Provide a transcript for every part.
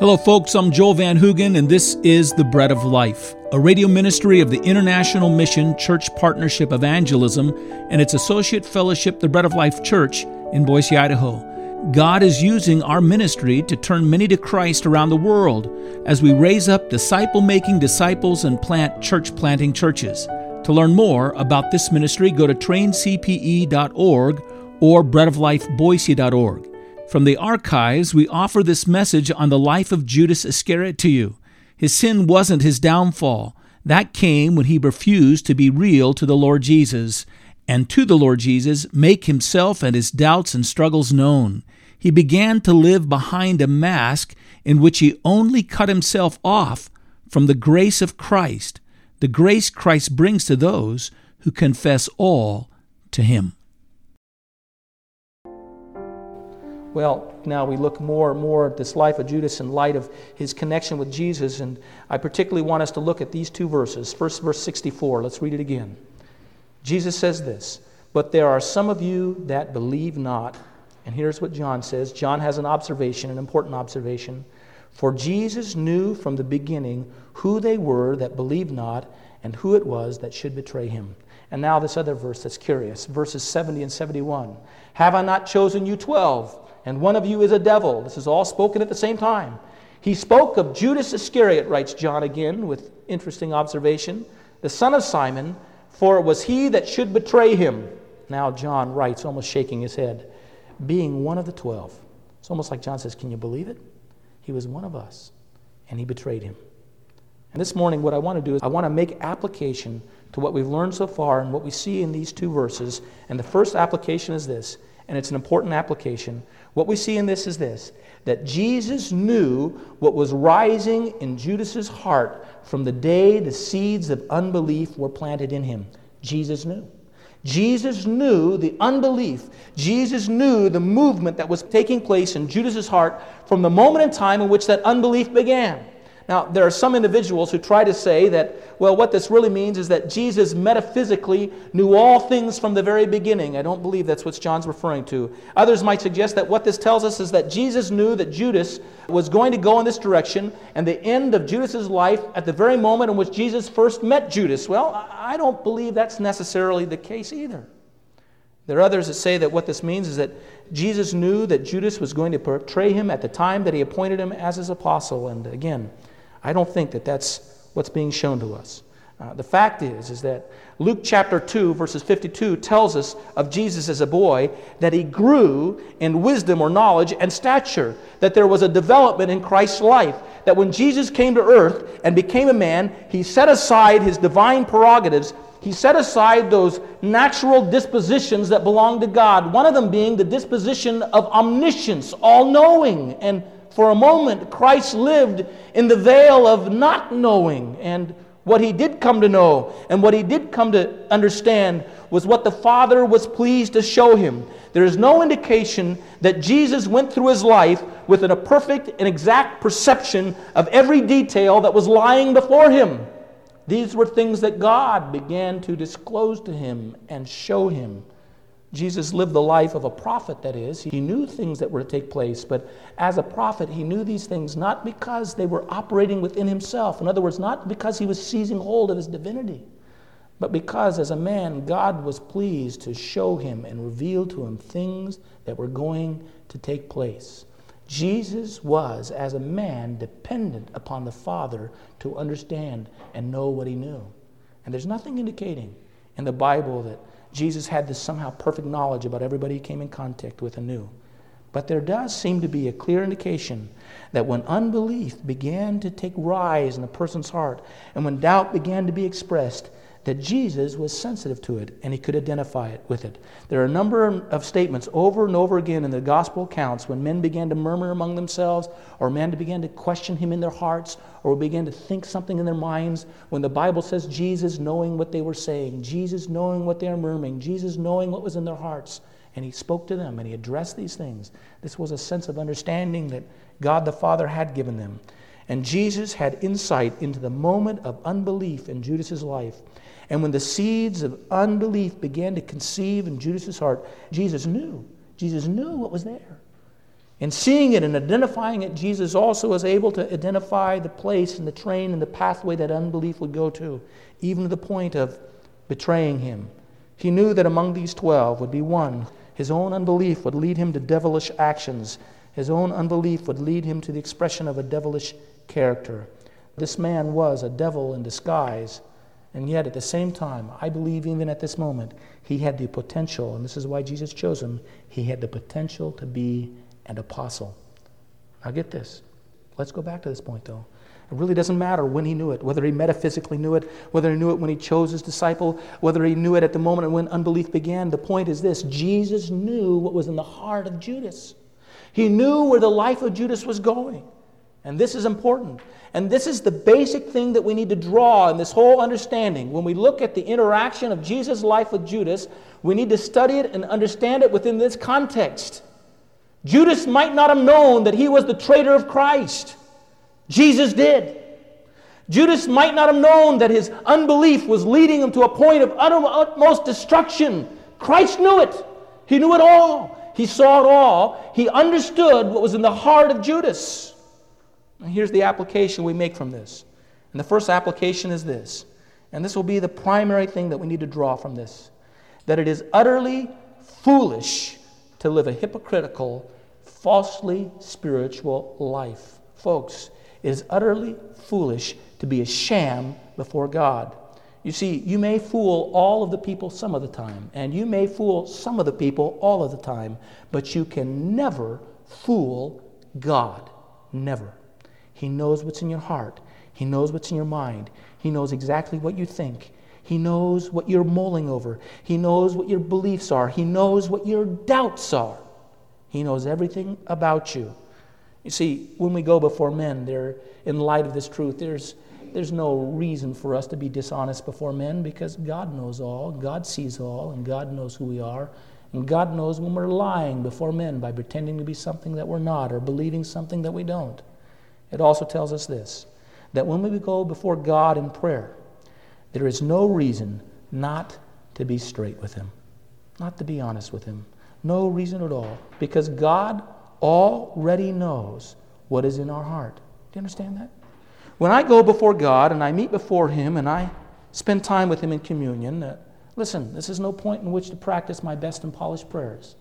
Hello, folks. I'm Joel Van Hoogen, and this is The Bread of Life, a radio ministry of the International Mission Church Partnership Evangelism and its associate fellowship, the Bread of Life Church in Boise, Idaho. God is using our ministry to turn many to Christ around the world as we raise up disciple making disciples and plant church planting churches. To learn more about this ministry, go to traincpe.org or breadoflifeboise.org. From the archives, we offer this message on the life of Judas Iscariot to you. His sin wasn't his downfall. That came when he refused to be real to the Lord Jesus, and to the Lord Jesus make himself and his doubts and struggles known. He began to live behind a mask in which he only cut himself off from the grace of Christ, the grace Christ brings to those who confess all to him. Well, now we look more and more at this life of Judas in light of his connection with Jesus, and I particularly want us to look at these two verses. First, verse 64. Let's read it again. Jesus says this But there are some of you that believe not. And here's what John says John has an observation, an important observation. For Jesus knew from the beginning who they were that believed not and who it was that should betray him. And now, this other verse that's curious verses 70 and 71. Have I not chosen you twelve? And one of you is a devil. This is all spoken at the same time. He spoke of Judas Iscariot, writes John again, with interesting observation, the son of Simon, for it was he that should betray him. Now, John writes, almost shaking his head, being one of the twelve. It's almost like John says, Can you believe it? He was one of us, and he betrayed him. And this morning, what I want to do is I want to make application to what we've learned so far and what we see in these two verses. And the first application is this, and it's an important application. What we see in this is this that Jesus knew what was rising in Judas's heart from the day the seeds of unbelief were planted in him. Jesus knew. Jesus knew the unbelief. Jesus knew the movement that was taking place in Judas's heart from the moment in time in which that unbelief began. Now, there are some individuals who try to say that, well, what this really means is that Jesus metaphysically knew all things from the very beginning. I don't believe that's what John's referring to. Others might suggest that what this tells us is that Jesus knew that Judas was going to go in this direction, and the end of Judas's life at the very moment in which Jesus first met Judas. Well, I don't believe that's necessarily the case either. There are others that say that what this means is that Jesus knew that Judas was going to betray him at the time that he appointed him as his apostle. And again, I don't think that that's what's being shown to us. Uh, the fact is, is that Luke chapter 2, verses 52, tells us of Jesus as a boy that he grew in wisdom or knowledge and stature, that there was a development in Christ's life, that when Jesus came to earth and became a man, he set aside his divine prerogatives. He set aside those natural dispositions that belong to God, one of them being the disposition of omniscience, all knowing and for a moment, Christ lived in the veil of not knowing. And what he did come to know and what he did come to understand was what the Father was pleased to show him. There is no indication that Jesus went through his life with a perfect and exact perception of every detail that was lying before him. These were things that God began to disclose to him and show him. Jesus lived the life of a prophet, that is. He knew things that were to take place, but as a prophet, he knew these things not because they were operating within himself. In other words, not because he was seizing hold of his divinity, but because as a man, God was pleased to show him and reveal to him things that were going to take place. Jesus was, as a man, dependent upon the Father to understand and know what he knew. And there's nothing indicating in the Bible that Jesus had this somehow perfect knowledge about everybody he came in contact with and knew. But there does seem to be a clear indication that when unbelief began to take rise in a person's heart and when doubt began to be expressed, that Jesus was sensitive to it and he could identify it with it. There are a number of statements over and over again in the gospel accounts when men began to murmur among themselves or men began to question him in their hearts or began to think something in their minds when the Bible says Jesus knowing what they were saying, Jesus knowing what they were murmuring, Jesus knowing what was in their hearts. And he spoke to them and he addressed these things. This was a sense of understanding that God the Father had given them. And Jesus had insight into the moment of unbelief in Judas's life. And when the seeds of unbelief began to conceive in Judas's heart, Jesus knew. Jesus knew what was there. And seeing it and identifying it, Jesus also was able to identify the place and the train and the pathway that unbelief would go to, even to the point of betraying him. He knew that among these twelve would be one. His own unbelief would lead him to devilish actions. His own unbelief would lead him to the expression of a devilish character. This man was a devil in disguise, and yet at the same time, I believe even at this moment, he had the potential, and this is why Jesus chose him, he had the potential to be an apostle. Now get this. Let's go back to this point though. It really doesn't matter when he knew it, whether he metaphysically knew it, whether he knew it when he chose his disciple, whether he knew it at the moment when unbelief began. The point is this Jesus knew what was in the heart of Judas. He knew where the life of Judas was going. And this is important. And this is the basic thing that we need to draw in this whole understanding. When we look at the interaction of Jesus' life with Judas, we need to study it and understand it within this context. Judas might not have known that he was the traitor of Christ. Jesus did. Judas might not have known that his unbelief was leading him to a point of uttermost destruction. Christ knew it. He knew it all. He saw it all. He understood what was in the heart of Judas. And here's the application we make from this. And the first application is this. And this will be the primary thing that we need to draw from this that it is utterly foolish to live a hypocritical, falsely spiritual life. Folks, it is utterly foolish to be a sham before God. You see, you may fool all of the people some of the time, and you may fool some of the people all of the time, but you can never fool God. Never. He knows what's in your heart, He knows what's in your mind, He knows exactly what you think. He knows what you're mulling over. He knows what your beliefs are. He knows what your doubts are. He knows everything about you. You see, when we go before men, there, in light of this truth, there's, there's no reason for us to be dishonest before men because God knows all, God sees all, and God knows who we are. And God knows when we're lying before men by pretending to be something that we're not or believing something that we don't. It also tells us this that when we go before God in prayer, there is no reason not to be straight with Him, not to be honest with Him. No reason at all. Because God already knows what is in our heart. Do you understand that? When I go before God and I meet before Him and I spend time with Him in communion, uh, listen, this is no point in which to practice my best and polished prayers.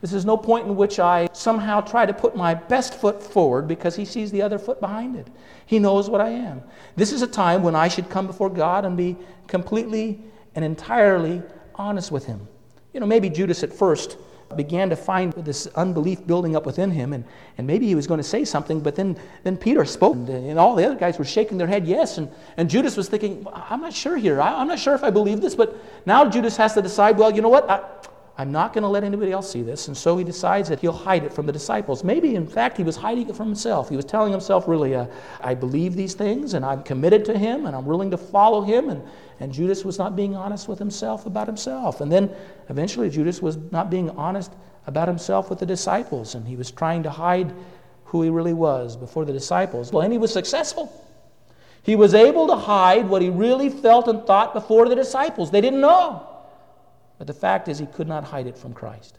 This is no point in which I somehow try to put my best foot forward because he sees the other foot behind it. He knows what I am. This is a time when I should come before God and be completely and entirely honest with him. You know, maybe Judas at first began to find this unbelief building up within him, and, and maybe he was going to say something, but then, then Peter spoke, and, and all the other guys were shaking their head yes, and, and Judas was thinking, I'm not sure here. I, am not sure if I believe this, but now Judas has to decide, well, you know what? I, I'm not going to let anybody else see this. And so he decides that he'll hide it from the disciples. Maybe, in fact, he was hiding it from himself. He was telling himself, really, uh, I believe these things and I'm committed to him and I'm willing to follow him. And, and Judas was not being honest with himself about himself. And then eventually, Judas was not being honest about himself with the disciples. And he was trying to hide who he really was before the disciples. Well, and he was successful. He was able to hide what he really felt and thought before the disciples. They didn't know. But the fact is, he could not hide it from Christ.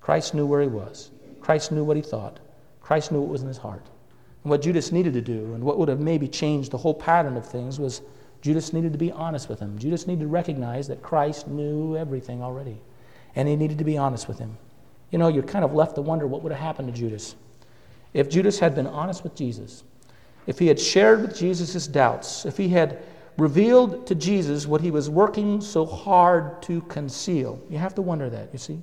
Christ knew where he was, Christ knew what he thought, Christ knew what was in his heart. And what Judas needed to do, and what would have maybe changed the whole pattern of things, was Judas needed to be honest with him. Judas needed to recognize that Christ knew everything already, and he needed to be honest with him. You know, you're kind of left to wonder what would have happened to Judas. If Judas had been honest with Jesus, if he had shared with Jesus his doubts, if he had revealed to Jesus what he was working so hard to conceal. You have to wonder that, you see?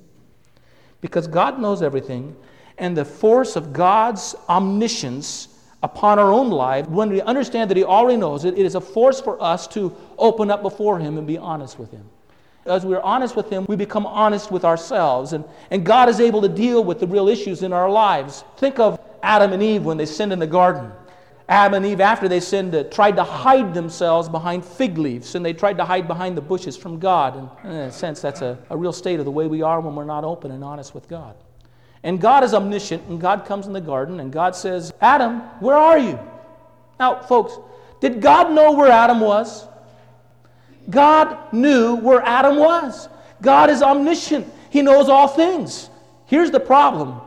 Because God knows everything, and the force of God's omniscience upon our own life, when we understand that He already knows it, it is a force for us to open up before Him and be honest with Him. As we're honest with Him, we become honest with ourselves, and, and God is able to deal with the real issues in our lives. Think of Adam and Eve when they sinned in the garden. Adam and Eve, after they sinned, uh, tried to hide themselves behind fig leaves, and they tried to hide behind the bushes from God. And in a sense, that's a, a real state of the way we are when we're not open and honest with God. And God is omniscient, and God comes in the garden, and God says, Adam, where are you? Now, folks, did God know where Adam was? God knew where Adam was. God is omniscient, He knows all things. Here's the problem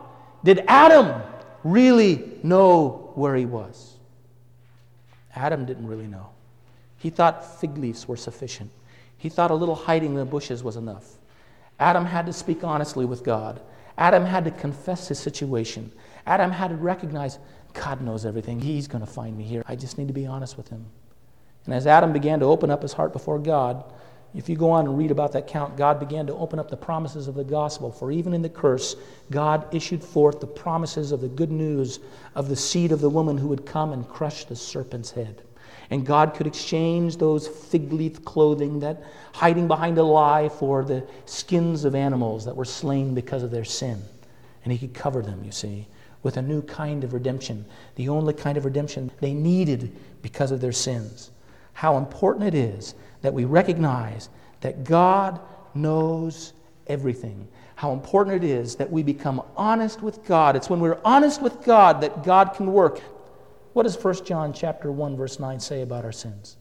Did Adam really know where he was? Adam didn't really know. He thought fig leaves were sufficient. He thought a little hiding in the bushes was enough. Adam had to speak honestly with God. Adam had to confess his situation. Adam had to recognize God knows everything. He's going to find me here. I just need to be honest with him. And as Adam began to open up his heart before God, if you go on and read about that count, God began to open up the promises of the gospel. For even in the curse, God issued forth the promises of the good news of the seed of the woman who would come and crush the serpent's head. And God could exchange those fig leaf clothing that hiding behind a lie for the skins of animals that were slain because of their sin. And He could cover them, you see, with a new kind of redemption, the only kind of redemption they needed because of their sins. How important it is that we recognize that God knows everything. How important it is that we become honest with God. It's when we're honest with God that God can work. What does 1 John chapter 1 verse 9 say about our sins?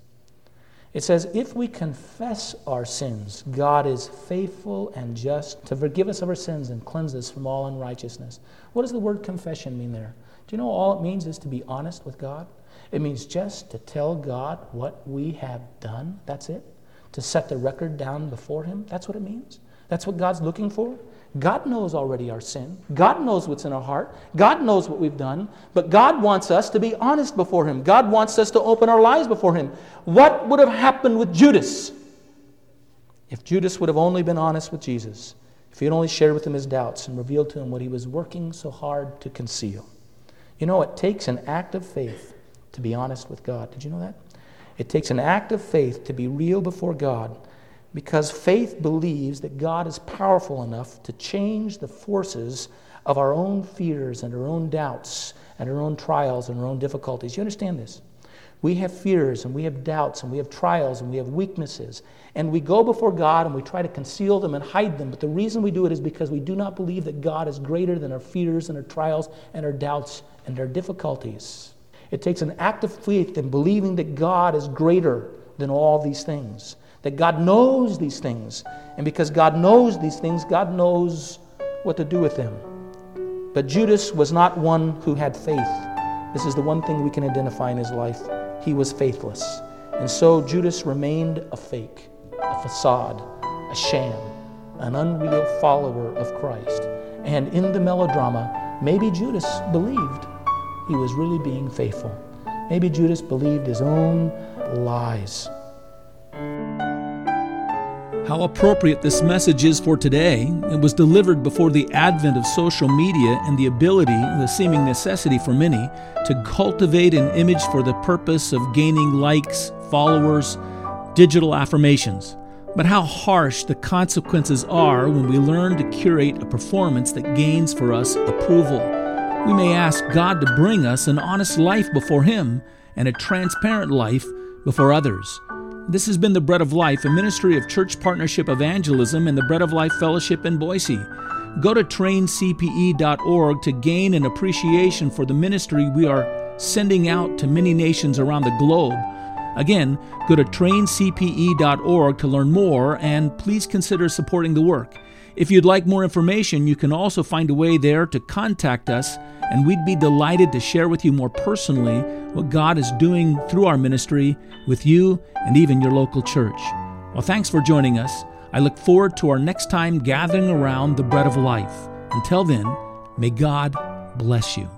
It says, If we confess our sins, God is faithful and just to forgive us of our sins and cleanse us from all unrighteousness. What does the word confession mean there? Do you know all it means is to be honest with God? It means just to tell God what we have done. That's it. To set the record down before Him. That's what it means. That's what God's looking for. God knows already our sin. God knows what's in our heart. God knows what we've done. But God wants us to be honest before Him. God wants us to open our lives before Him. What would have happened with Judas if Judas would have only been honest with Jesus? If he had only shared with him his doubts and revealed to him what he was working so hard to conceal? You know, it takes an act of faith to be honest with God. Did you know that? It takes an act of faith to be real before God because faith believes that God is powerful enough to change the forces of our own fears and our own doubts and our own trials and our own difficulties. You understand this? We have fears and we have doubts and we have trials and we have weaknesses. And we go before God and we try to conceal them and hide them. But the reason we do it is because we do not believe that God is greater than our fears and our trials and our doubts and our difficulties. It takes an act of faith in believing that God is greater than all these things, that God knows these things. And because God knows these things, God knows what to do with them. But Judas was not one who had faith. This is the one thing we can identify in his life. He was faithless. And so Judas remained a fake, a facade, a sham, an unreal follower of Christ. And in the melodrama, maybe Judas believed he was really being faithful. Maybe Judas believed his own lies. How appropriate this message is for today. It was delivered before the advent of social media and the ability, the seeming necessity for many, to cultivate an image for the purpose of gaining likes, followers, digital affirmations. But how harsh the consequences are when we learn to curate a performance that gains for us approval we may ask God to bring us an honest life before Him and a transparent life before others. This has been the Bread of Life, a ministry of Church Partnership Evangelism and the Bread of Life Fellowship in Boise. Go to traincpe.org to gain an appreciation for the ministry we are sending out to many nations around the globe. Again, go to traincpe.org to learn more and please consider supporting the work. If you'd like more information, you can also find a way there to contact us, and we'd be delighted to share with you more personally what God is doing through our ministry with you and even your local church. Well, thanks for joining us. I look forward to our next time gathering around the bread of life. Until then, may God bless you.